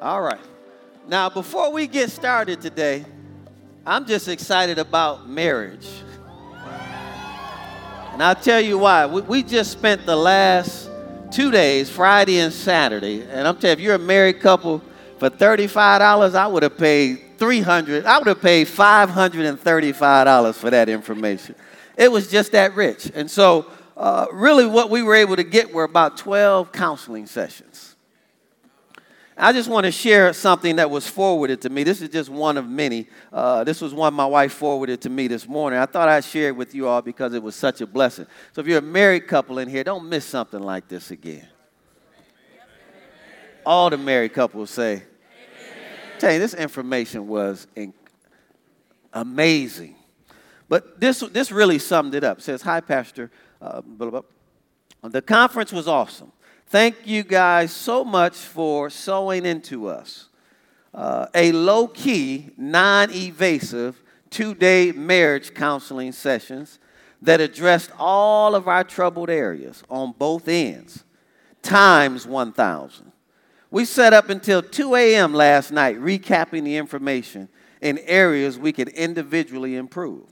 All right. Now, before we get started today, I'm just excited about marriage. And I'll tell you why. We, just spent the last two days, Friday and Saturday, and I'm telling you, if you're a married couple, for $35, I would have paid 300 I would have paid $535 for that information. It was just that rich. And so, uh, really, what we were able to get were about 12 counseling sessions. I just want to share something that was forwarded to me. This is just one of many. Uh, this was one my wife forwarded to me this morning. I thought I'd share it with you all because it was such a blessing. So if you're a married couple in here, don't miss something like this again. All the married couples say, tell you, this information was in- amazing. But this, this really summed it up. It says, Hi, Pastor. Uh. The conference was awesome. Thank you guys so much for sowing into us. Uh, a low key, non evasive, two day marriage counseling sessions that addressed all of our troubled areas on both ends, times 1,000. We set up until 2 a.m. last night recapping the information in areas we could individually improve.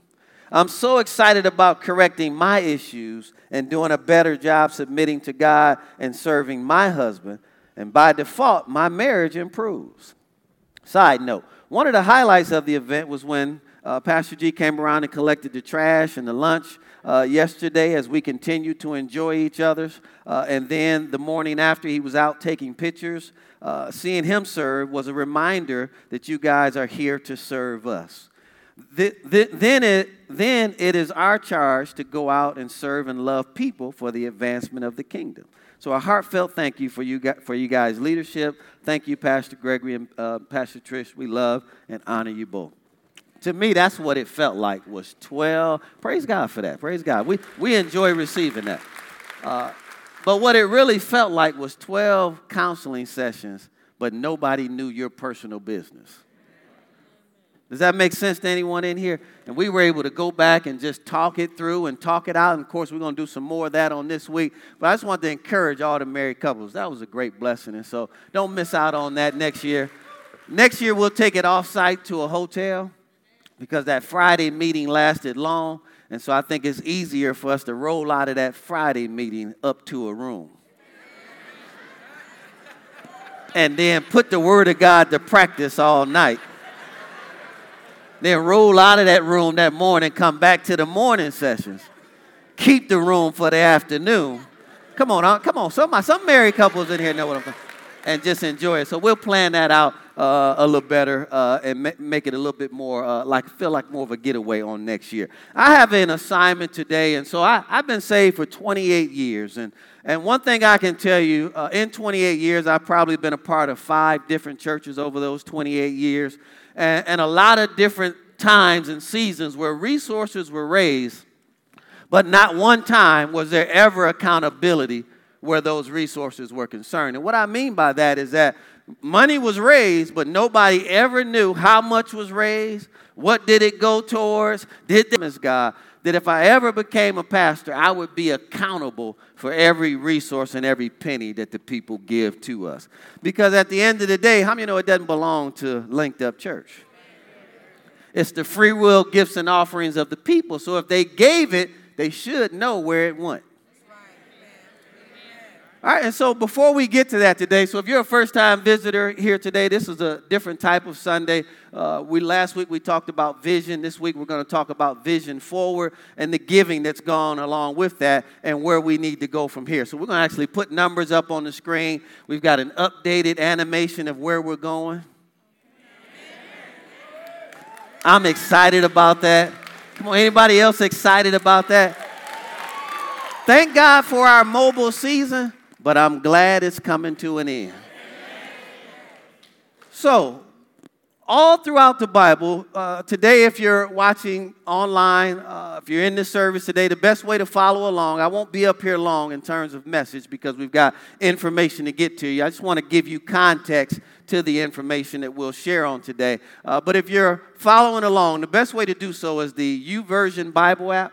I'm so excited about correcting my issues and doing a better job submitting to God and serving my husband. And by default, my marriage improves. Side note one of the highlights of the event was when uh, Pastor G came around and collected the trash and the lunch uh, yesterday as we continued to enjoy each other's. Uh, and then the morning after, he was out taking pictures. Uh, seeing him serve was a reminder that you guys are here to serve us then it, then it is our charge to go out and serve and love people for the advancement of the kingdom. So a heartfelt thank you for you, for you guys' leadership. Thank you, Pastor Gregory and uh, Pastor Trish. We love and honor you both. To me, that's what it felt like was 12. Praise God for that. Praise God. We, we enjoy receiving that. Uh, but what it really felt like was 12 counseling sessions, but nobody knew your personal business. Does that make sense to anyone in here? And we were able to go back and just talk it through and talk it out. And of course, we're going to do some more of that on this week. But I just want to encourage all the married couples. That was a great blessing. And so don't miss out on that next year. Next year, we'll take it off site to a hotel because that Friday meeting lasted long. And so I think it's easier for us to roll out of that Friday meeting up to a room. and then put the Word of God to practice all night then roll out of that room that morning, come back to the morning sessions. Keep the room for the afternoon. Come on, come on. Some, some married couples in here know what I'm talking and just enjoy it. So we'll plan that out uh, a little better uh, and ma- make it a little bit more uh, like feel like more of a getaway on next year. I have an assignment today, and so I, have been saved for 28 years, and and one thing I can tell you, uh, in 28 years, I've probably been a part of five different churches over those 28 years and, and a lot of different times and seasons where resources were raised, but not one time was there ever accountability where those resources were concerned. And what I mean by that is that money was raised, but nobody ever knew how much was raised, what did it go towards, did this God that if I ever became a pastor, I would be accountable for every resource and every penny that the people give to us. Because at the end of the day, how many know it doesn't belong to Linked Up Church? It's the free will gifts and offerings of the people. So if they gave it, they should know where it went. All right, and so before we get to that today, so if you're a first-time visitor here today, this is a different type of Sunday. Uh, we last week we talked about vision. This week we're going to talk about vision forward and the giving that's gone along with that, and where we need to go from here. So we're going to actually put numbers up on the screen. We've got an updated animation of where we're going. I'm excited about that. Come on, anybody else excited about that? Thank God for our mobile season but I'm glad it's coming to an end. So, all throughout the Bible, uh, today, if you're watching online, uh, if you're in this service today, the best way to follow along, I won't be up here long in terms of message because we've got information to get to you. I just want to give you context to the information that we'll share on today. Uh, but if you're following along, the best way to do so is the YouVersion Bible app.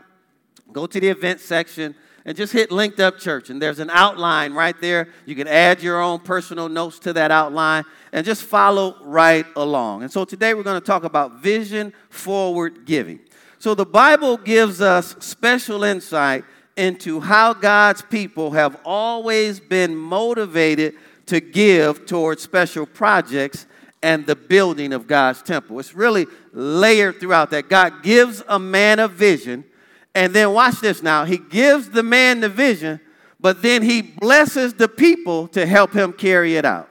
Go to the event section and just hit linked up church. And there's an outline right there. You can add your own personal notes to that outline and just follow right along. And so today we're going to talk about vision forward giving. So the Bible gives us special insight into how God's people have always been motivated to give towards special projects and the building of God's temple. It's really layered throughout that. God gives a man a vision, and then watch this now. He gives the man the vision, but then he blesses the people to help him carry it out.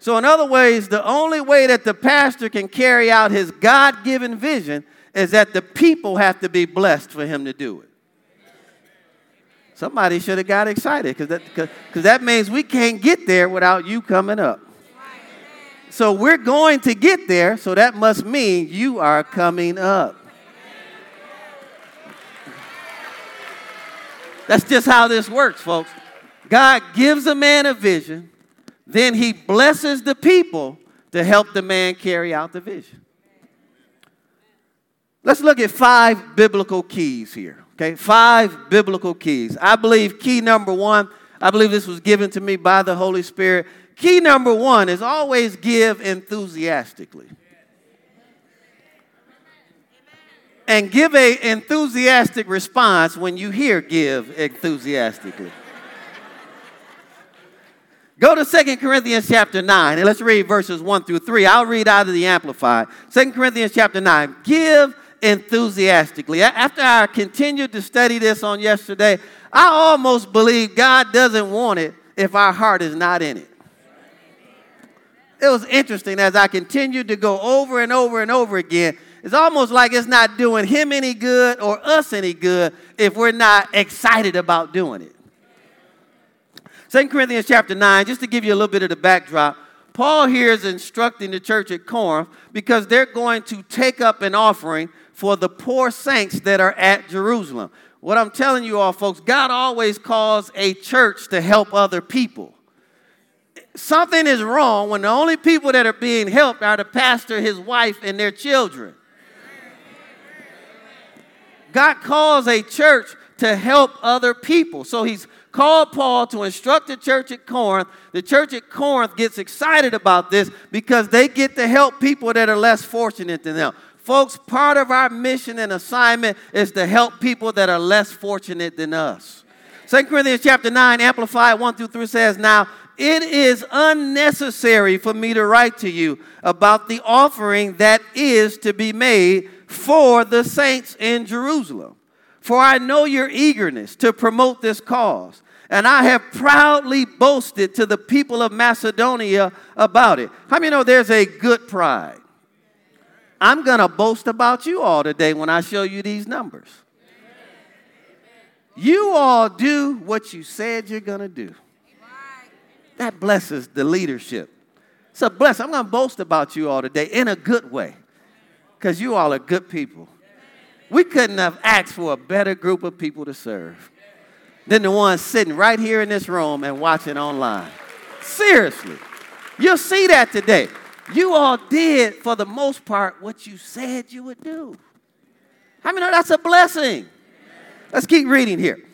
So, in other ways, the only way that the pastor can carry out his God given vision is that the people have to be blessed for him to do it. Somebody should have got excited because that, cause, cause that means we can't get there without you coming up. So we're going to get there, so that must mean you are coming up. That's just how this works, folks. God gives a man a vision, then he blesses the people to help the man carry out the vision. Let's look at five biblical keys here. Okay, five biblical keys. I believe key number one, I believe this was given to me by the Holy Spirit. Key number one is always give enthusiastically. And give a enthusiastic response when you hear give enthusiastically. Go to Second Corinthians chapter 9 and let's read verses 1 through 3. I'll read out of the Amplified. Second Corinthians chapter 9. Give enthusiastically. After I continued to study this on yesterday, I almost believe God doesn't want it if our heart is not in it it was interesting as I continued to go over and over and over again. It's almost like it's not doing him any good or us any good if we're not excited about doing it. 2 Corinthians chapter 9, just to give you a little bit of the backdrop, Paul here is instructing the church at Corinth because they're going to take up an offering for the poor saints that are at Jerusalem. What I'm telling you all, folks, God always calls a church to help other people something is wrong when the only people that are being helped are the pastor, his wife, and their children. God calls a church to help other people. So he's called Paul to instruct the church at Corinth. The church at Corinth gets excited about this because they get to help people that are less fortunate than them. Folks, part of our mission and assignment is to help people that are less fortunate than us. 2 Corinthians chapter 9, Amplified 1 through 3 says, Now it is unnecessary for me to write to you about the offering that is to be made for the saints in Jerusalem. For I know your eagerness to promote this cause, and I have proudly boasted to the people of Macedonia about it. How many know there's a good pride? I'm going to boast about you all today when I show you these numbers. You all do what you said you're going to do. That blesses the leadership. It's a blessing. I'm going to boast about you all today in a good way because you all are good people. We couldn't have asked for a better group of people to serve than the ones sitting right here in this room and watching online. Seriously. You'll see that today. You all did, for the most part, what you said you would do. I know that's a blessing? Let's keep reading here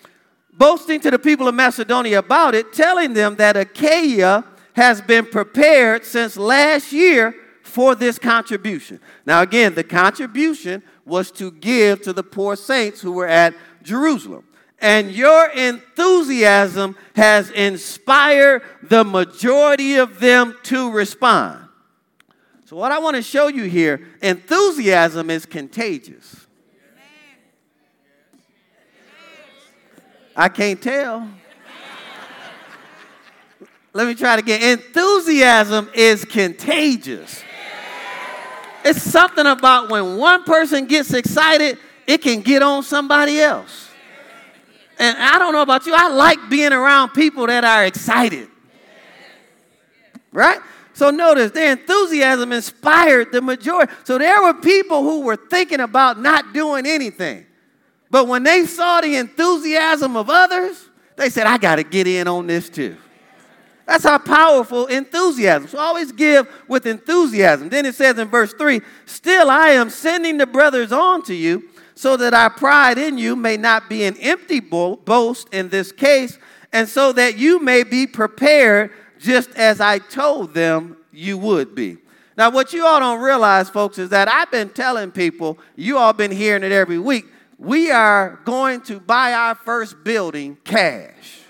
boasting to the people of Macedonia about it, telling them that Achaia has been prepared since last year for this contribution. Now, again, the contribution was to give to the poor saints who were at Jerusalem. And your enthusiasm has inspired the majority of them to respond. So, what I want to show you here enthusiasm is contagious. I can't tell. Let me try it again. Enthusiasm is contagious. It's something about when one person gets excited, it can get on somebody else. And I don't know about you, I like being around people that are excited. Right? So notice their enthusiasm inspired the majority. So there were people who were thinking about not doing anything. But when they saw the enthusiasm of others, they said, I got to get in on this too. That's how powerful enthusiasm. So always give with enthusiasm. Then it says in verse 3 Still I am sending the brothers on to you so that our pride in you may not be an empty boast in this case, and so that you may be prepared just as I told them you would be. Now, what you all don't realize, folks, is that I've been telling people, you all been hearing it every week, we are going to buy our first building cash.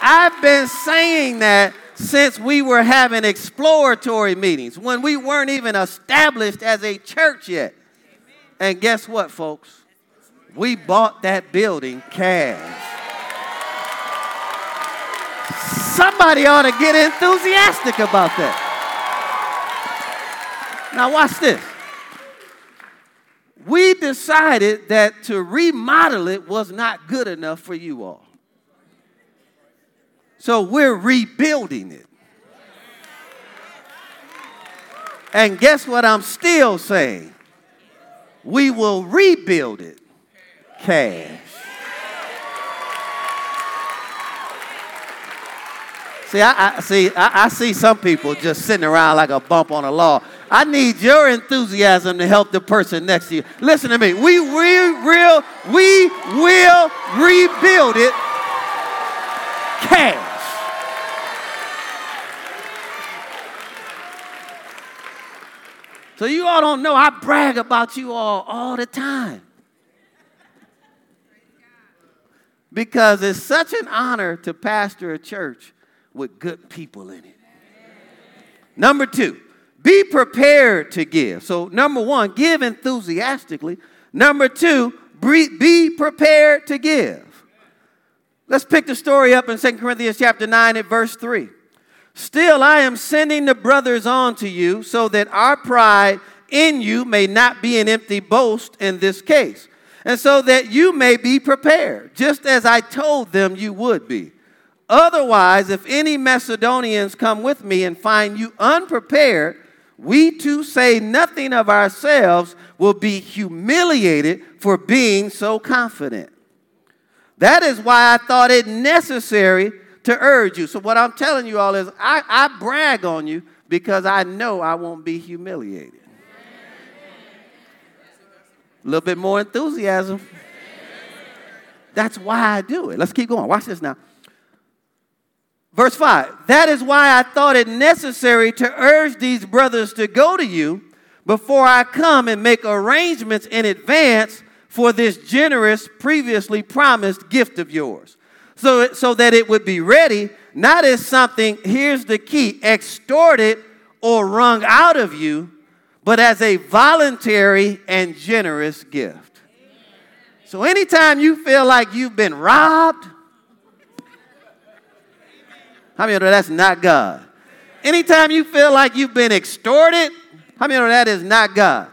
I've been saying that since we were having exploratory meetings, when we weren't even established as a church yet. And guess what, folks? We bought that building cash. Somebody ought to get enthusiastic about that. Now, watch this. We decided that to remodel it was not good enough for you all. So we're rebuilding it. And guess what I'm still saying? We will rebuild it cash. See, I, I see, I, I, see some people just sitting around like a bump on a log. I need your enthusiasm to help the person next to you. Listen to me. We, we, real, we will rebuild it cash. So you all don't know, I brag about you all all the time. Because it's such an honor to pastor a church with good people in it. Number two, be prepared to give. So, number one, give enthusiastically. Number two, be prepared to give. Let's pick the story up in 2 Corinthians chapter 9 at verse 3. Still, I am sending the brothers on to you so that our pride in you may not be an empty boast in this case, and so that you may be prepared, just as I told them you would be. Otherwise, if any Macedonians come with me and find you unprepared, we too say nothing of ourselves will be humiliated for being so confident. That is why I thought it necessary to urge you. So, what I'm telling you all is, I, I brag on you because I know I won't be humiliated. A little bit more enthusiasm. That's why I do it. Let's keep going. Watch this now. Verse 5 That is why I thought it necessary to urge these brothers to go to you before I come and make arrangements in advance for this generous, previously promised gift of yours so, so that it would be ready, not as something, here's the key, extorted or wrung out of you, but as a voluntary and generous gift. So anytime you feel like you've been robbed, how many know that's not God? Anytime you feel like you've been extorted, how many know that is not God?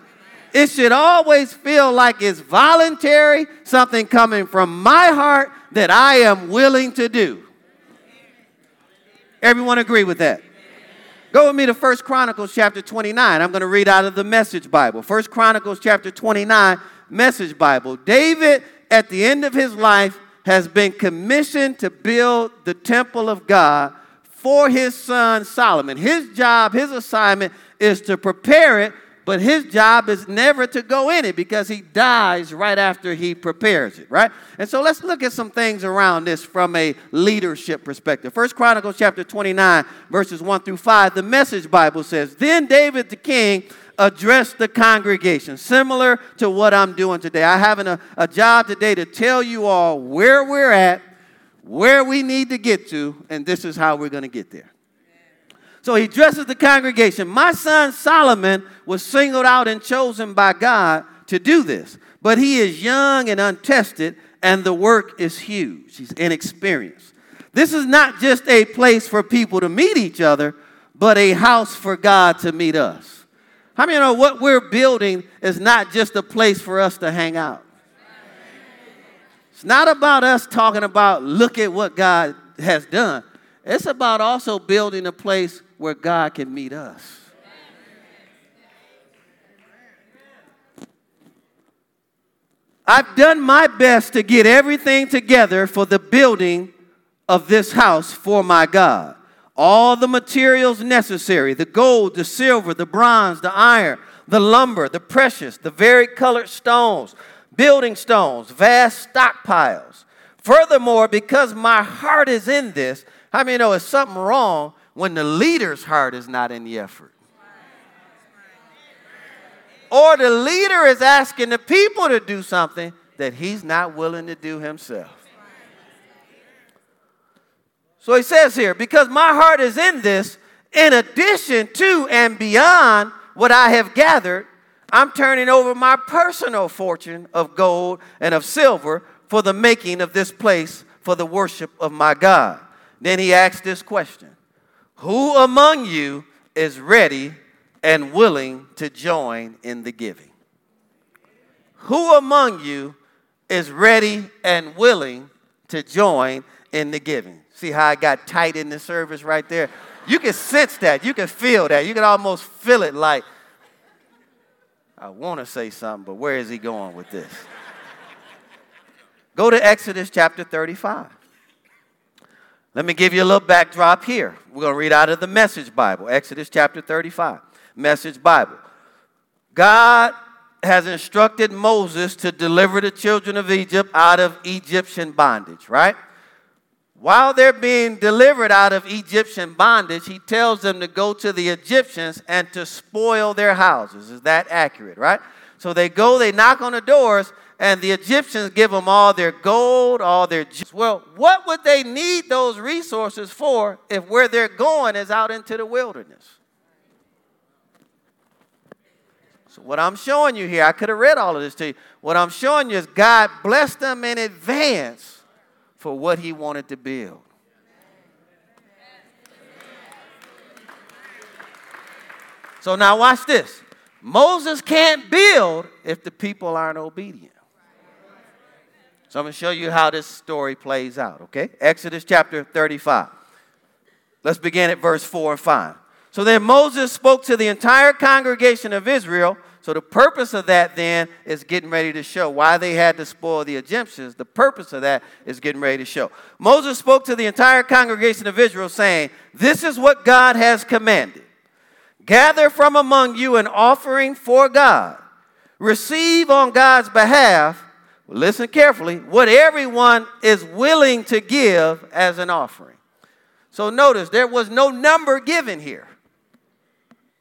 It should always feel like it's voluntary, something coming from my heart that I am willing to do. Everyone agree with that? Go with me to First Chronicles chapter 29. I'm going to read out of the Message Bible. First Chronicles chapter 29, Message Bible. David, at the end of his life, has been commissioned to build the temple of God for his son Solomon. His job, his assignment is to prepare it but his job is never to go in it because he dies right after he prepares it, right? And so let's look at some things around this from a leadership perspective. First Chronicles chapter 29, verses 1 through 5, the message Bible says, Then David the king addressed the congregation, similar to what I'm doing today. I have a, a job today to tell you all where we're at, where we need to get to, and this is how we're going to get there. So he addresses the congregation. My son Solomon was singled out and chosen by God to do this, but he is young and untested, and the work is huge. He's inexperienced. This is not just a place for people to meet each other, but a house for God to meet us. How many know what we're building is not just a place for us to hang out? It's not about us talking about, look at what God has done. It's about also building a place where God can meet us. I've done my best to get everything together for the building of this house for my God. All the materials necessary the gold, the silver, the bronze, the iron, the lumber, the precious, the vari-colored stones, building stones, vast stockpiles. Furthermore, because my heart is in this, how many know it's something wrong when the leader's heart is not in the effort? Or the leader is asking the people to do something that he's not willing to do himself. So he says here, because my heart is in this, in addition to and beyond what I have gathered, I'm turning over my personal fortune of gold and of silver for the making of this place for the worship of my God. Then he asks this question Who among you is ready and willing to join in the giving? Who among you is ready and willing to join in the giving? See how I got tight in the service right there? You can sense that. You can feel that. You can almost feel it like, I want to say something, but where is he going with this? Go to Exodus chapter 35. Let me give you a little backdrop here. We're going to read out of the Message Bible, Exodus chapter 35, Message Bible. God has instructed Moses to deliver the children of Egypt out of Egyptian bondage, right? While they're being delivered out of Egyptian bondage, he tells them to go to the Egyptians and to spoil their houses. Is that accurate, right? So they go, they knock on the doors, and the Egyptians give them all their gold, all their. jewels. Well, what would they need those resources for if where they're going is out into the wilderness? So, what I'm showing you here, I could have read all of this to you. What I'm showing you is God blessed them in advance for what he wanted to build. So now watch this. Moses can't build if the people aren't obedient. So I'm going to show you how this story plays out, okay? Exodus chapter 35. Let's begin at verse 4 and 5. So then Moses spoke to the entire congregation of Israel so the purpose of that then is getting ready to show why they had to spoil the Egyptians. The purpose of that is getting ready to show. Moses spoke to the entire congregation of Israel, saying, This is what God has commanded. Gather from among you an offering for God. Receive on God's behalf, listen carefully, what everyone is willing to give as an offering. So notice there was no number given here,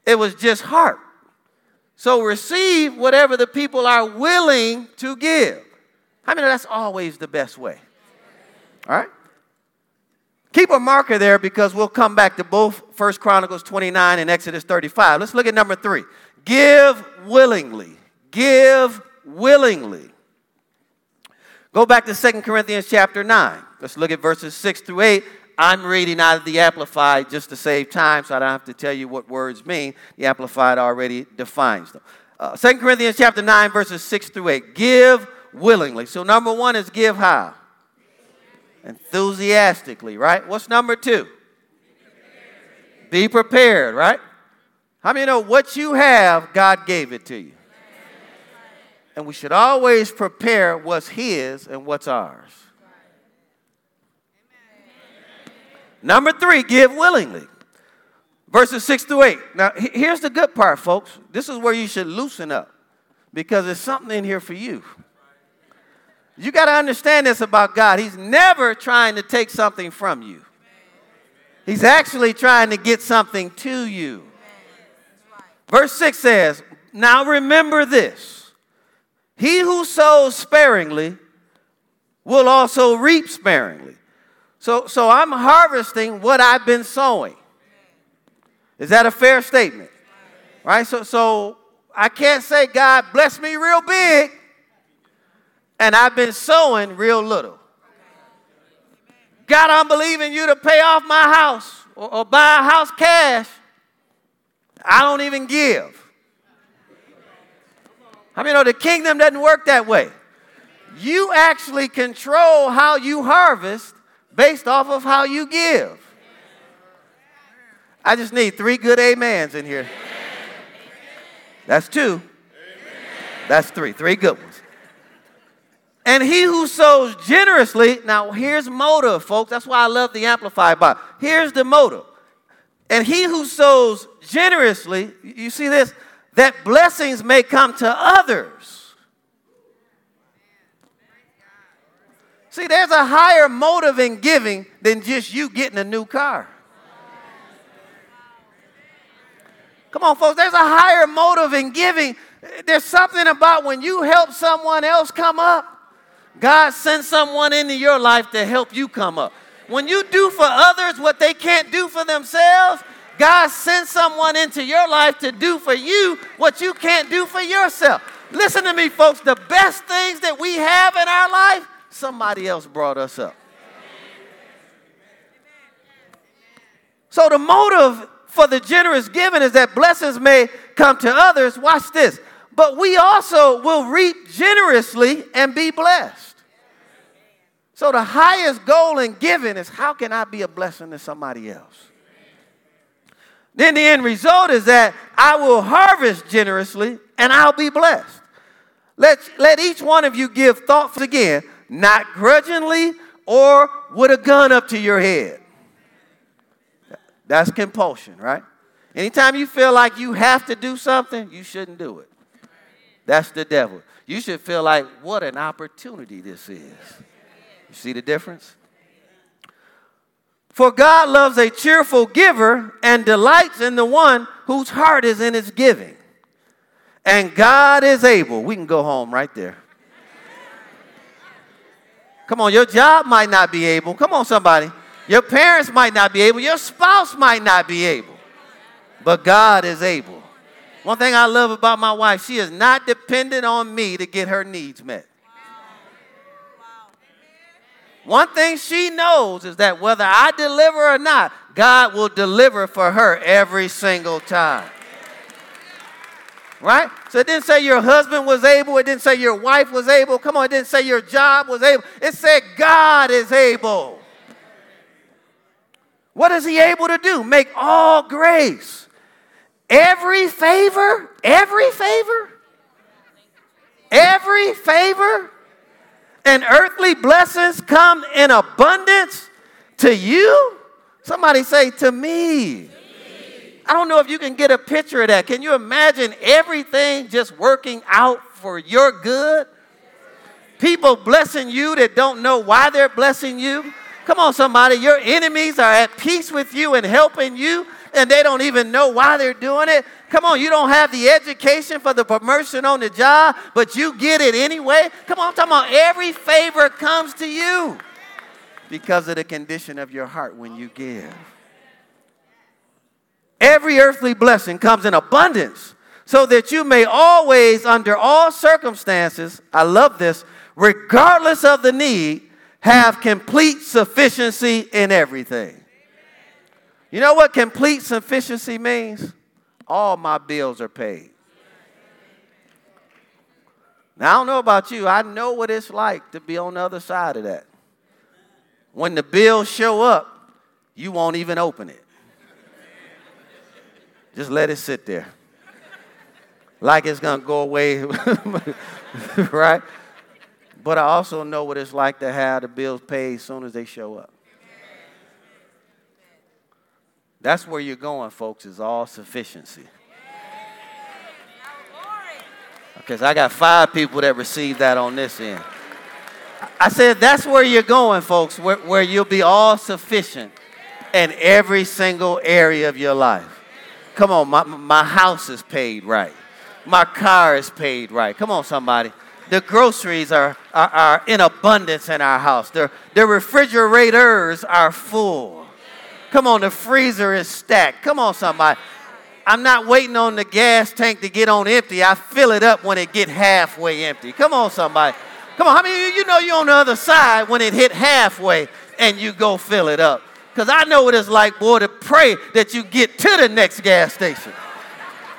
it was just heart. So receive whatever the people are willing to give. I mean, that's always the best way. All right? Keep a marker there because we'll come back to both First Chronicles 29 and Exodus 35. Let's look at number three. Give willingly. Give willingly. Go back to Second Corinthians chapter 9. Let's look at verses 6 through 8. I'm reading out of the Amplified just to save time, so I don't have to tell you what words mean. The Amplified already defines them. Uh, 2 Corinthians chapter 9, verses 6 through 8. Give willingly. So number one is give how? Enthusiastically, right? What's number two? Be prepared, right? How many know what you have, God gave it to you? And we should always prepare what's His and what's ours. Number three, give willingly. Verses six through eight. Now, here's the good part, folks. This is where you should loosen up because there's something in here for you. You got to understand this about God. He's never trying to take something from you, He's actually trying to get something to you. Verse 6 says, Now remember this He who sows sparingly will also reap sparingly. So, so I'm harvesting what I've been sowing. Is that a fair statement? Right? So, so I can't say, God bless me real big, and I've been sowing real little. God, I'm believing you to pay off my house or, or buy a house cash. I don't even give. I mean, know, the kingdom doesn't work that way. You actually control how you harvest based off of how you give. I just need three good amens in here. That's two. That's three. Three good ones. And he who sows generously, now here's motive, folks. That's why I love the Amplified Bible. Here's the motive. And he who sows generously, you see this? That blessings may come to others. See, there's a higher motive in giving than just you getting a new car. Come on, folks, there's a higher motive in giving. There's something about when you help someone else come up, God sends someone into your life to help you come up. When you do for others what they can't do for themselves, God sends someone into your life to do for you what you can't do for yourself. Listen to me, folks. The best things that we have in our life, somebody else brought us up. So the motive for the generous giving is that blessings may come to others. Watch this. But we also will reap generously and be blessed. So the highest goal in giving is how can I be a blessing to somebody else? Then the end result is that I will harvest generously and I'll be blessed. Let, let each one of you give thoughts again, not grudgingly or with a gun up to your head. That's compulsion, right? Anytime you feel like you have to do something, you shouldn't do it. That's the devil. You should feel like, what an opportunity this is. You see the difference? For God loves a cheerful giver and delights in the one whose heart is in his giving. And God is able. We can go home right there. Come on, your job might not be able. Come on, somebody. Your parents might not be able. Your spouse might not be able. But God is able. One thing I love about my wife, she is not dependent on me to get her needs met. One thing she knows is that whether I deliver or not, God will deliver for her every single time. Right? So it didn't say your husband was able, it didn't say your wife was able. Come on, it didn't say your job was able. It said God is able. What is he able to do? Make all grace. Every favor, every favor, every favor and earthly blessings come in abundance to you? Somebody say, to me. I don't know if you can get a picture of that. Can you imagine everything just working out for your good? People blessing you that don't know why they're blessing you. Come on, somebody. Your enemies are at peace with you and helping you, and they don't even know why they're doing it. Come on, you don't have the education for the promotion on the job, but you get it anyway. Come on, I'm talking about every favor comes to you because of the condition of your heart when you give. Every earthly blessing comes in abundance so that you may always, under all circumstances, I love this, regardless of the need, have complete sufficiency in everything. You know what complete sufficiency means? all my bills are paid. Now, I don't know about you. I know what it's like to be on the other side of that. When the bills show up, you won't even open it. Just let it sit there. Like it's going to go away, right? But I also know what it's like to have the bills paid as soon as they show up. That's where you're going, folks, is all sufficiency. Because I got five people that received that on this end. I said, that's where you're going, folks, where, where you'll be all sufficient in every single area of your life. Come on, my, my house is paid right. My car is paid right. Come on, somebody. The groceries are, are, are in abundance in our house. The, the refrigerators are full. Come on, the freezer is stacked. Come on, somebody. I'm not waiting on the gas tank to get on empty. I fill it up when it get halfway empty. Come on, somebody. Come on, how many of you, you know you're on the other side when it hit halfway and you go fill it up? Because I know what it's like, boy, to pray that you get to the next gas station.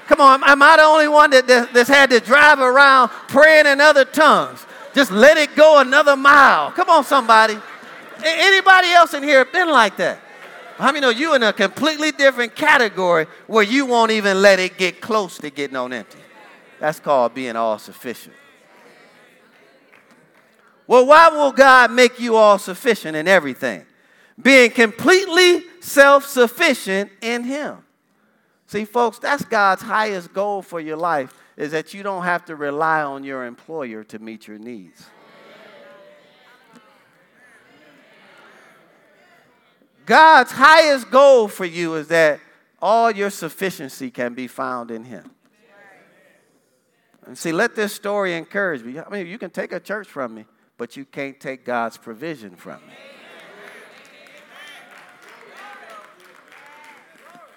Come on, am I the only one that, that, that's had to drive around praying in other tongues? Just let it go another mile. Come on, somebody. Anybody else in here been like that? How many know you in a completely different category where you won't even let it get close to getting on empty? That's called being all sufficient. Well, why will God make you all sufficient in everything? Being completely self sufficient in Him. See, folks, that's God's highest goal for your life is that you don't have to rely on your employer to meet your needs. God's highest goal for you is that all your sufficiency can be found in Him. And see, let this story encourage me. I mean, you can take a church from me, but you can't take God's provision from me.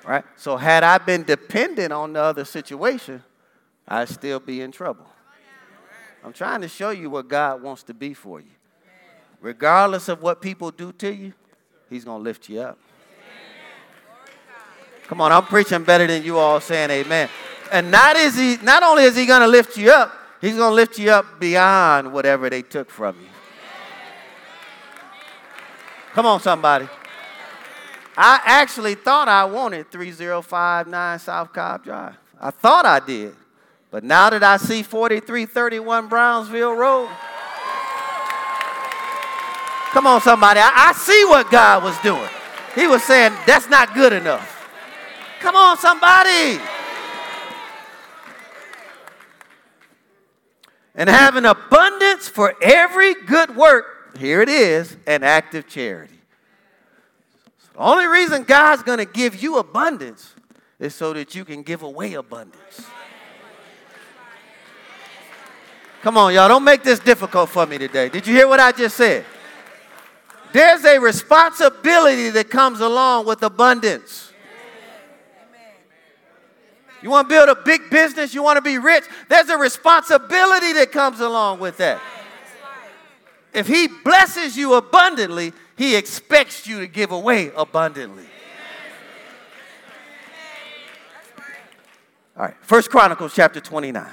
Right? So, had I been dependent on the other situation, I'd still be in trouble. I'm trying to show you what God wants to be for you. Regardless of what people do to you, He's going to lift you up. Come on, I'm preaching better than you all saying amen. And not is he not only is he going to lift you up, he's going to lift you up beyond whatever they took from you. Come on somebody. I actually thought I wanted 3059 South Cobb Drive. I thought I did. But now that I see 4331 Brownsville Road, come on, somebody. I, I, see what God was doing. He was saying, that's not good enough. Come on, somebody. And having abundance for every good work, here it is, an active charity. The only reason God's going to give you abundance is so that you can give away abundance. Come on, y'all, don't make this difficult for me today. Did you hear what I just said? There's a responsibility that comes along with abundance. You want to build a big business, you want to be rich, there's a responsibility that comes along with that. If He blesses you abundantly, he expects you to give away abundantly. All right, First Chronicles chapter 29.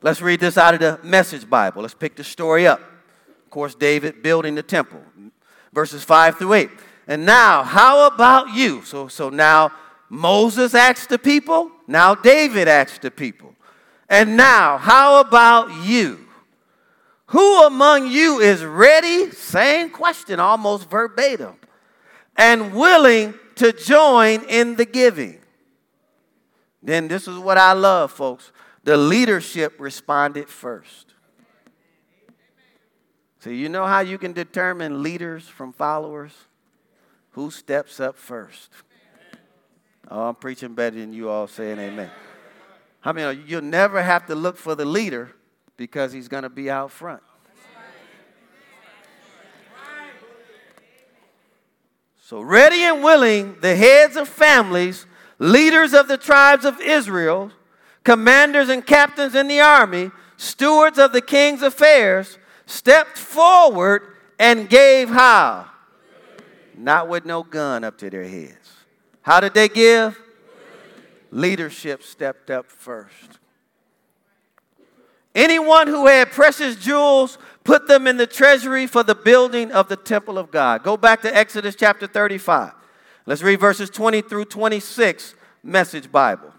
Let's read this out of the Message Bible. Let's pick the story up. Course, David building the temple, verses 5 through 8. And now, how about you? So, so now Moses asked the people, now David asked the people. And now, how about you? Who among you is ready? Same question, almost verbatim, and willing to join in the giving? Then this is what I love, folks. The leadership responded first. So, you know how you can determine leaders from followers? Who steps up first? Oh, I'm preaching better than you all saying amen. I mean, you'll never have to look for the leader because he's going to be out front. So, ready and willing, the heads of families, leaders of the tribes of Israel, commanders and captains in the army, stewards of the king's affairs, stepped forward and gave how? Not with no gun up to their heads. How did they give? Leadership stepped up first. Anyone who had precious jewels put them in the treasury for the building of the temple of God. Go back to Exodus chapter 35. Let's read verses 20 through 26, Message Bible.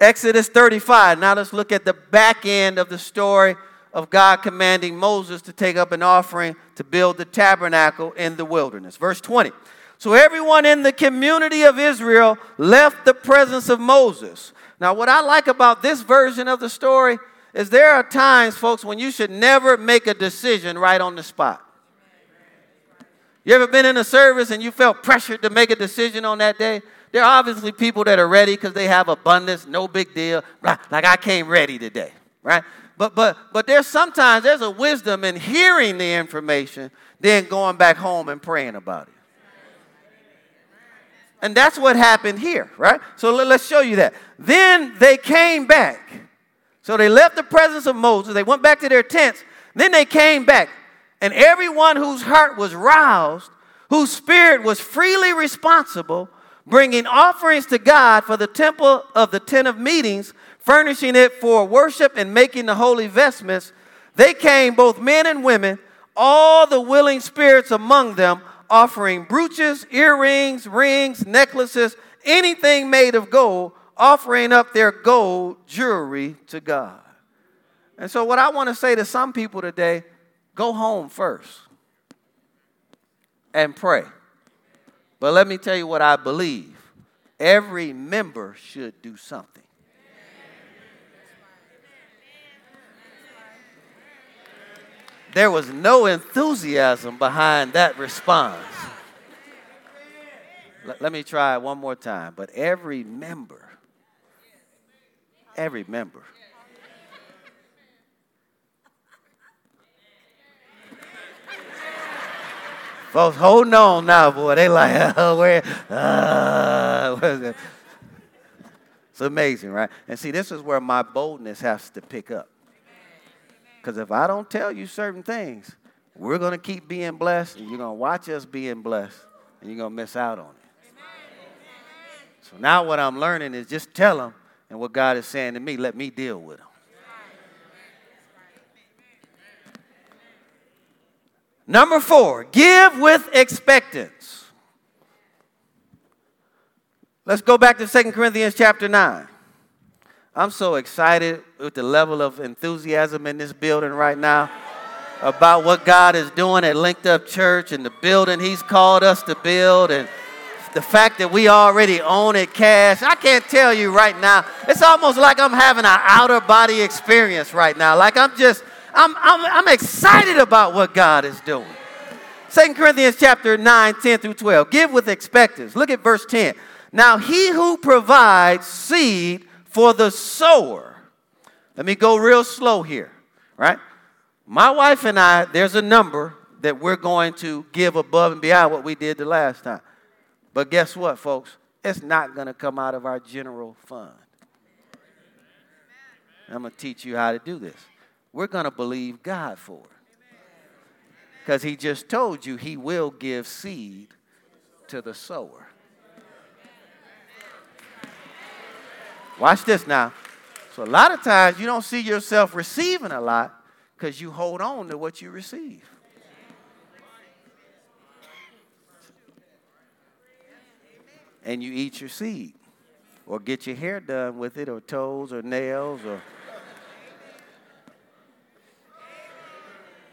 Exodus 35. Now let's look at the back end of the story of God commanding Moses to take up an offering to build the tabernacle in the wilderness. Verse 20. So everyone in the community of Israel left the presence of Moses now, what I like about this version of the story is there are times, folks, when you should never make a decision right on the spot. You ever been in a service and you felt pressured to make a decision on that day? There are obviously people that are ready because they have abundance, no big deal. Like I came ready today, right? But but but there's sometimes there's a wisdom in hearing the information, then going back home and praying about it. And that's what happened here, right? So let's show you that. Then they came back. So they left the presence of Moses. They went back to their tents. Then they came back. And everyone whose heart was roused, whose spirit was freely responsible, bringing offerings to God for the temple of the tent of meetings, furnishing it for worship and making the holy vestments, they came, both men and women, all the willing spirits among them, offering brooches, earrings, rings, necklaces, anything made of gold, offering up their gold jewelry to God. And so, what I want to say to some people today go home first and pray. But let me tell you what I believe every member should do something. There was no enthusiasm behind that response. Let, me try one more time. But every member, every member, Folks holding on now, boy. They like, oh, where, uh, it's amazing, right? And see, this is where my boldness has to pick up. Because if I don't tell you certain things, we're going to keep being blessed, and you're going to watch us being blessed, and you're going to miss out on it. So now what I'm learning is just tell them, and what God is saying to me, let me deal with them. Number four, give with expectance. Let's go back to 2 Corinthians chapter 9. I'm so excited with the level of enthusiasm in this building right now about what God is doing at Linked Up Church and the building He's called us to build and the fact that we already own it cash. I can't tell you right now. It's almost like I'm having an outer body experience right now. Like I'm just I'm, I'm, I'm excited about what God is doing. 2 Corinthians chapter 9, 10 through 12. Give with expectance. Look at verse 10. Now he who provides seed for the sower. Let me go real slow here, right? My wife and I, there's a number that we're going to give above and beyond what we did the last time. But guess what, folks? It's not going to come out of our general fund. I'm going to teach you how to do this we're going to believe God for it. Because he just told you he will give seed to the sower. Watch this now. So, a lot of times you don't see yourself receiving a lot because you hold on to what you receive. And you eat your seed, or get your hair done with it, or toes, or nails, or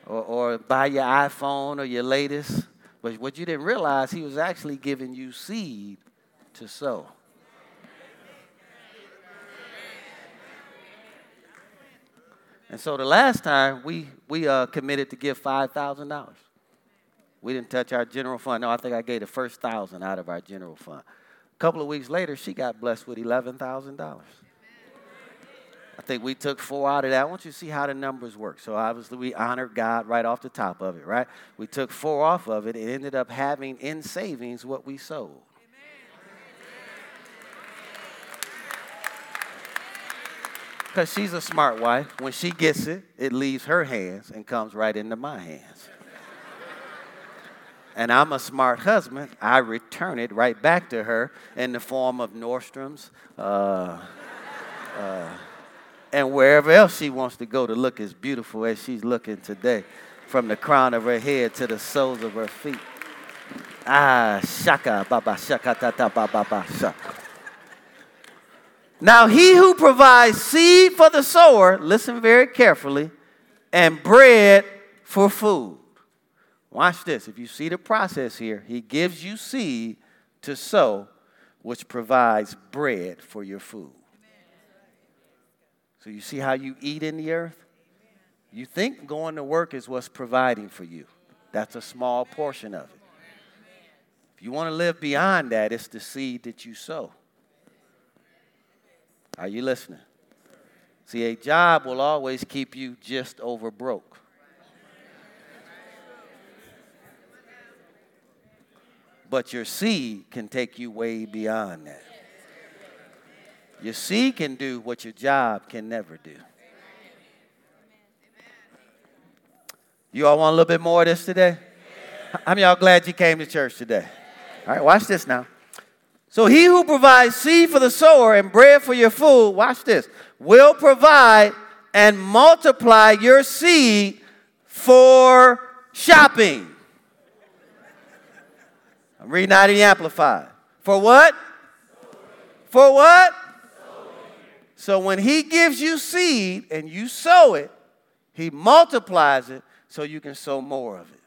or, or buy your iPhone or your latest. But what you didn't realize, he was actually giving you seed to sow. And so the last time we, we uh, committed to give $5,000. We didn't touch our general fund. No, I think I gave the first thousand out of our general fund. A couple of weeks later, she got blessed with $11,000. I think we took four out of that. I want you to see how the numbers work. So obviously we honored God right off the top of it, right? We took four off of it. and ended up having in savings what we sold. Because she's a smart wife. When she gets it, it leaves her hands and comes right into my hands. and I'm a smart husband. I return it right back to her in the form of Nordstrom's. Uh, uh, and wherever else she wants to go to look as beautiful as she's looking today, from the crown of her head to the soles of her feet. Ah, shaka, baba, shaka, ta, ta, ba, ba, ba, shaka. Now, he who provides seed for the sower, listen very carefully, and bread for food. Watch this. If you see the process here, he gives you seed to sow, which provides bread for your food. So you see how you eat in the earth? You think going to work is what's providing for you. That's a small portion of it. If you want to live beyond that, it's the seed that you sow. Are you listening? See, a job will always keep you just over broke. But your seed can take you way beyond that. Your seed can do what your job can never do. You all want a little bit more of this today? I'm y'all glad you came to church today? All right, watch this now. So he who provides seed for the sower and bread for your food, watch this, will provide and multiply your seed for shopping. I'm reading out of the Amplified. For what? For what? So when he gives you seed and you sow it, he multiplies it so you can sow more of it.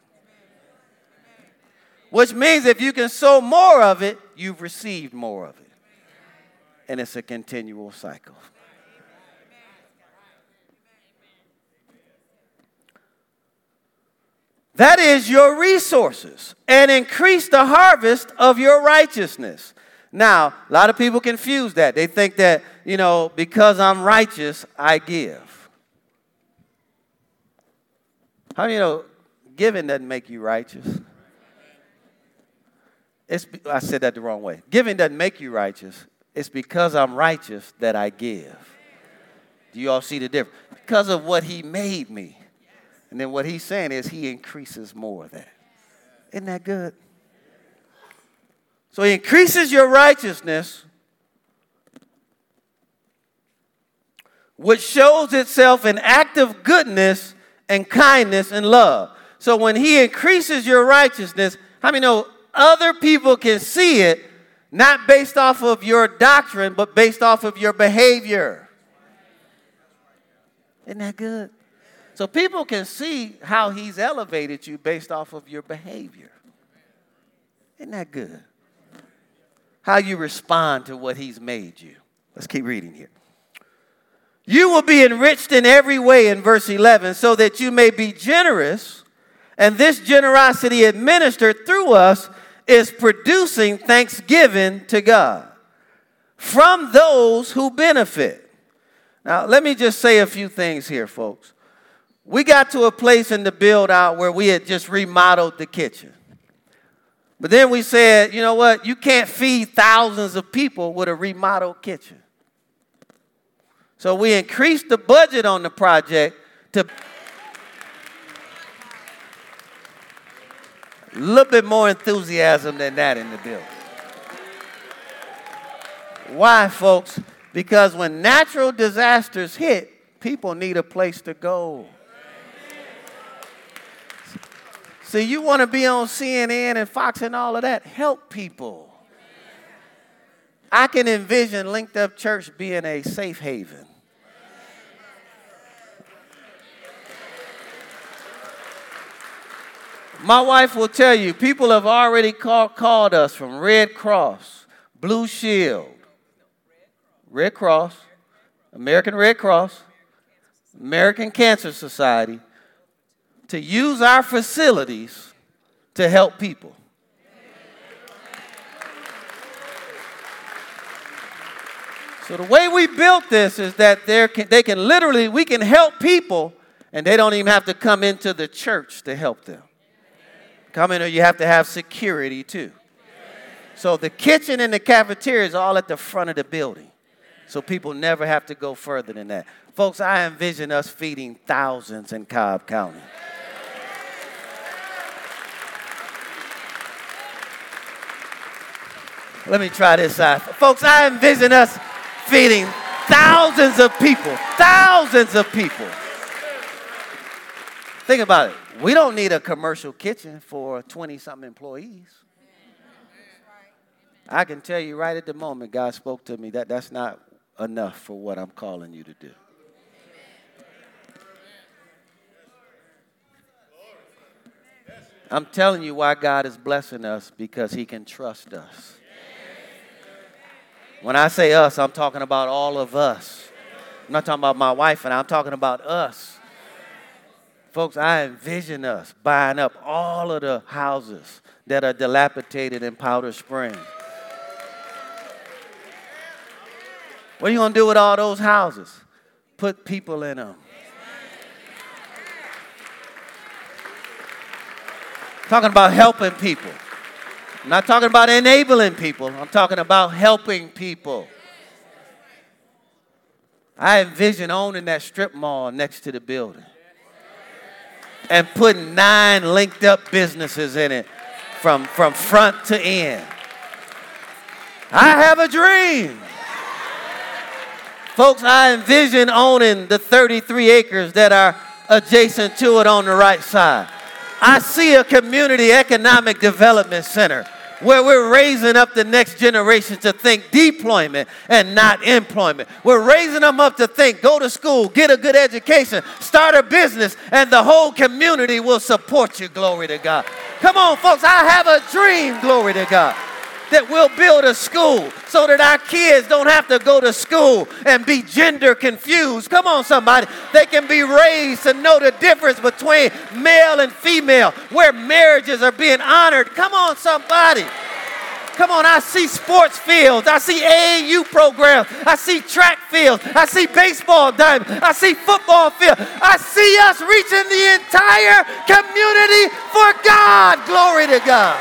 Which means if you can sow more of it, you've received more of it. And it's a continual cycle. That is your resources, and increase the harvest of your righteousness. Now, a lot of people confuse that. They think that, you know, because I'm righteous, I give. How do you know giving doesn't make you righteous? It's, I said that the wrong way. Giving doesn't make you righteous. It's because I'm righteous that I give. Do you all see the difference? Because of what he made me. And then what he's saying is he increases more of that. Isn't that good? So he increases your righteousness, which shows itself in active goodness and kindness and love. So when he increases your righteousness, how many know other people can see it, not based off of your doctrine, but based off of your behavior? Isn't that good? So people can see how he's elevated you based off of your behavior. Isn't that good? how you respond to what He's made you. Let's keep reading here. You will be enriched in every way in verse 11, so that you may be generous, and this generosity administered through us is producing thanksgiving to God from those who benefit. Now, let me just say a few things here, folks. We got to a place in the build out where we had just remodeled the kitchen. But then we said, you know what? You can't feed thousands of people with a remodeled kitchen. So we increased the budget on the project to a little bit more enthusiasm than that in the building. Why, folks? Because when natural disasters hit, people need a place to go. See, you want to be on CNN and Fox and all of that. Help people. I can envision Linked Up Church being a safe haven. My wife will tell you, people have already call, called us from Red Cross, Blue Shield, Red Cross, American Red Cross, American Cancer Society, to use our facilities to help people. So the way we built this is that can, they can literally, we can help people and they don't even have to come into the church to help them. Come in or you have to have security too. So the kitchen and the cafeteria is all at the front of the building. So people never have to go further than that. Folks, I envision us feeding thousands in Cobb County. Let me try this out. Folks, I envision us feeding thousands of people, thousands of people. Think about it. We don't need a commercial kitchen for 20 something employees. I can tell you right at the moment, God spoke to me that that's not enough for what I'm calling you to do. I'm telling you why God is blessing us because He can trust us. When I say us, I'm talking about all of us. I'm not talking about my wife and I'm talking about us. Folks, I envision us buying up all of the houses that are dilapidated in Powder Springs. What are you going to do with all those houses? Put people in them. Talking about helping people. I'm not talking about enabling people, I'm talking about helping people. I envision owning that strip mall next to the building and putting nine linked up businesses in it from, from front to end. I have a dream. Folks, I envision owning the 33 acres that are adjacent to it on the right side. I see a community economic development center where we're raising up the next generation to think deployment and not employment. We're raising them up to think go to school, get a good education, start a business, and the whole community will support you. Glory to God. Come on, folks, I have a dream, glory to God, that we'll build a school so that our kids don't have to go to school and be gender confused. Come on, somebody. They can be raised to know the difference between male and female, where marriages are being honored. Come on, somebody. Come on, I see sports fields. I see AAU programs. I see track fields. I see baseball diamonds. I see football field. I see us reaching the entire community for God. Glory to God.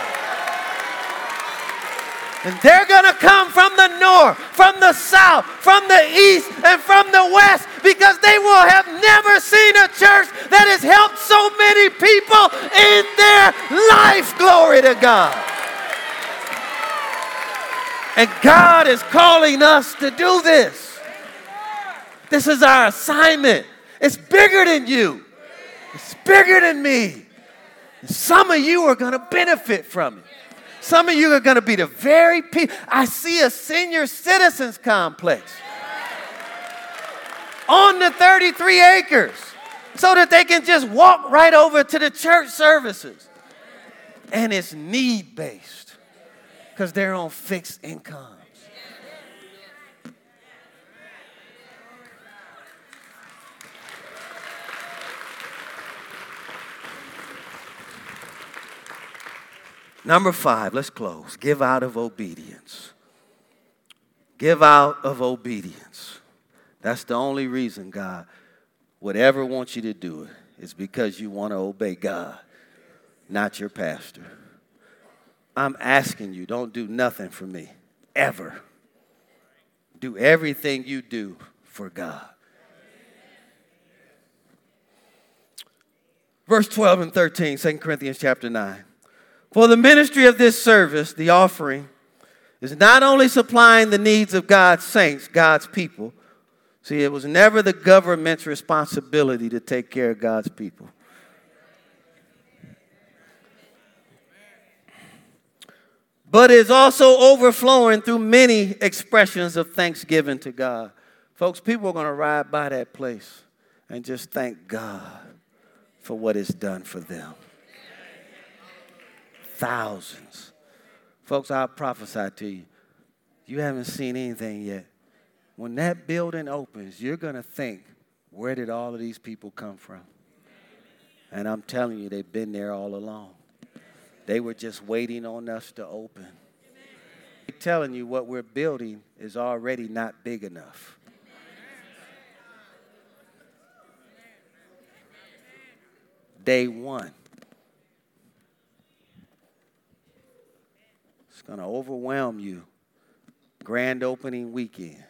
And they're going to come from the north, from the south, from the east, and from the west because they will have never seen a church that has helped so many people in their life. Glory to God. And God is calling us to do this. This is our assignment. It's bigger than you, it's bigger than me. Some of you are going to benefit from it. Some of you are going to be the very people. I see a senior citizens complex on the 33 acres so that they can just walk right over to the church services. And it's need based because they're on fixed incomes. Number five, let's close. Give out of obedience. Give out of obedience. That's the only reason God would ever want you to do it, is because you want to obey God, not your pastor. I'm asking you, don't do nothing for me, ever. Do everything you do for God. Verse 12 and 13, 2 Corinthians chapter 9. For the ministry of this service, the offering, is not only supplying the needs of God's saints, God's people. See, it was never the government's responsibility to take care of God's people. but is also overflowing through many expressions of thanksgiving to God. Folks, people are going to ride by that place and just thank God for what it's done for them. Thousands. Folks, I'll prophesy to you. You haven't seen anything yet. When that building opens, you're going to think, where did all of these people come from? And I'm telling you, they've been there all along. They were just waiting on us to open. I'm telling you, what we're building is already not big enough. Day one. Going to overwhelm you. Grand opening weekend.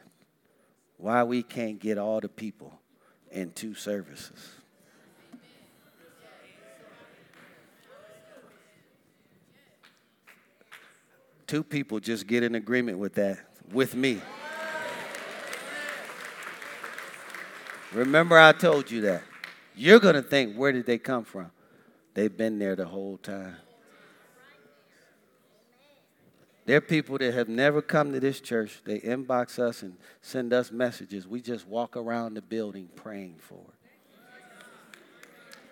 Why we can't get all the people in two services. Two people just get in agreement with that, with me. Remember, I told you that. You're going to think, where did they come from? They've been there the whole time. There are people that have never come to this church. They inbox us and send us messages. We just walk around the building praying for it.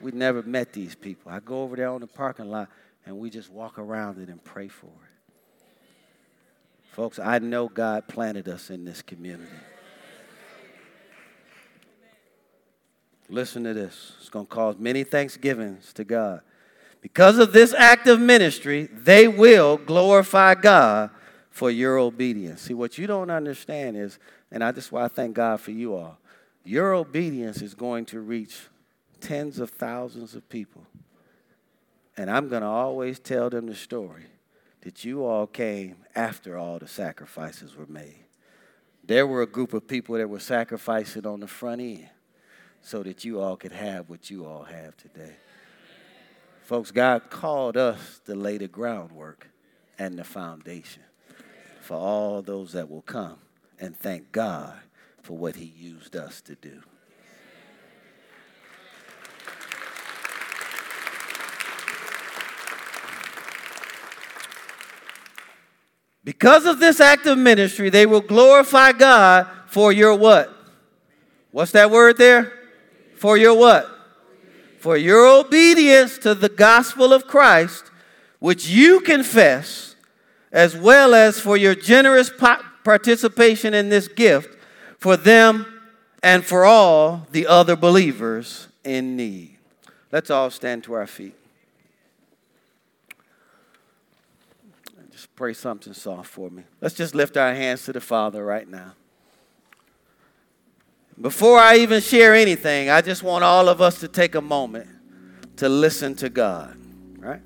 We never met these people. I go over there on the parking lot and we just walk around it and pray for it. Folks, I know God planted us in this community. Listen to this. It's going to cause many thanksgivings to God. Because of this act of ministry, they will glorify God for your obedience. See, what you don't understand is, and I just want to thank God for you all, your obedience is going to reach tens of thousands of people. And I'm going to always tell them the story that you all came after all the sacrifices were made. There were a group of people that were sacrificing on the front end so that you all could have what you all have today. Folks, God called us to lay the groundwork and the foundation for all those that will come and thank God for what He used us to do. Because of this act of ministry, they will glorify God for your what? What's that word there? For your what? For your obedience to the gospel of Christ which you confess, as well as for your generous participation in this gift for them and for all the other believers in need. Let's all stand to our feet. Just pray something soft for me. Let's just lift our hands to the Father right now. Before I even share anything, I just want all of us to take a moment to listen to God, right?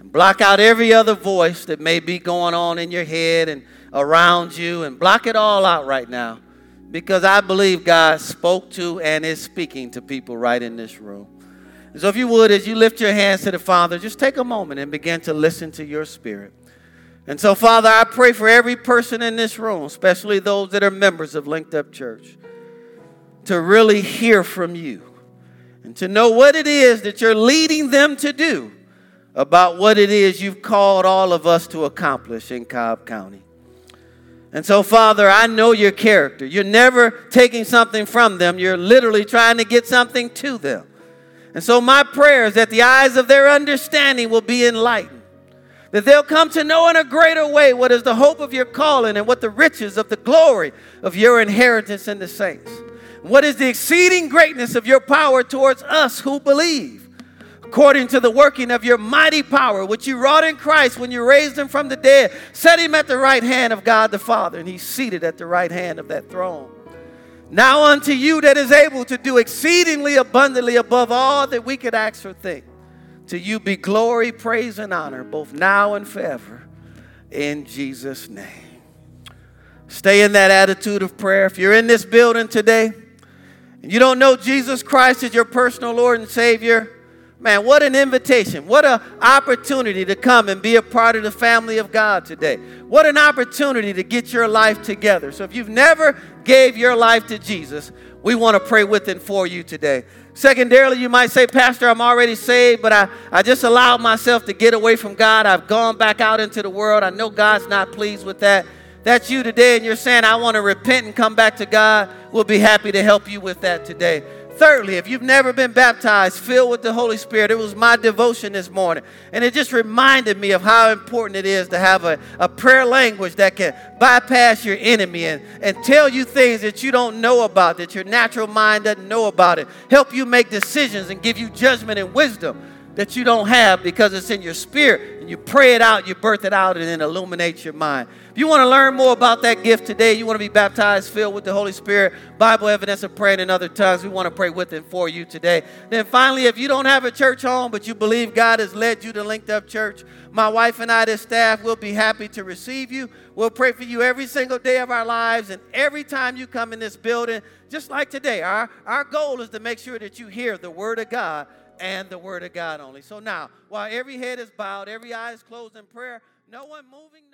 And block out every other voice that may be going on in your head and around you and block it all out right now because I believe God spoke to and is speaking to people right in this room. And so, if you would, as you lift your hands to the Father, just take a moment and begin to listen to your spirit. And so, Father, I pray for every person in this room, especially those that are members of Linked Up Church, to really hear from you and to know what it is that you're leading them to do about what it is you've called all of us to accomplish in Cobb County. And so, Father, I know your character. You're never taking something from them, you're literally trying to get something to them. And so, my prayer is that the eyes of their understanding will be enlightened, that they'll come to know in a greater way what is the hope of your calling and what the riches of the glory of your inheritance in the saints. What is the exceeding greatness of your power towards us who believe? according to the working of your mighty power, which you wrought in Christ when you raised him from the dead, set him at the right hand of God the Father, and he's seated at the right hand of that throne. Now unto you that is able to do exceedingly abundantly above all that we could ask or think. To you be glory, praise, and honor, both now and forever. In Jesus' name. Stay in that attitude of prayer. If you're in this building today you don't know Jesus Christ as your personal Lord and Savior, Man, what an invitation. What an opportunity to come and be a part of the family of God today. What an opportunity to get your life together. So if you've never gave your life to Jesus, we want to pray with and for you today. Secondarily, you might say, Pastor, I'm already saved, but I, I just allowed myself to get away from God. I've gone back out into the world. I know God's not pleased with that. That's you today, and you're saying, I want to repent and come back to God. We'll be happy to help you with that today. Thirdly, if you've never been baptized, filled with the Holy Spirit, it was my devotion this morning. And it just reminded me of how important it is to have a, a prayer language that can bypass your enemy and, and tell you things that you don't know about, that your natural mind doesn't know about it. Help you make decisions and give you judgment and wisdom that you don't have because it's in your spirit. And you pray it out, you birth it out, and it illuminates your mind. If you want to learn more about that gift today, you want to be baptized, filled with the Holy Spirit, Bible evidence of praying in other tongues, we want to pray with and for you today. Then finally, if you don't have a church home, but you believe God has led you to Linked Up Church, my wife and I, this staff, will be happy to receive you. We'll pray for you every single day of our lives and every time you come in this building, just like today. Our, our goal is to make sure that you hear the Word of God and the Word of God only. So now, while every head is bowed, every eye is closed in prayer, no one moving.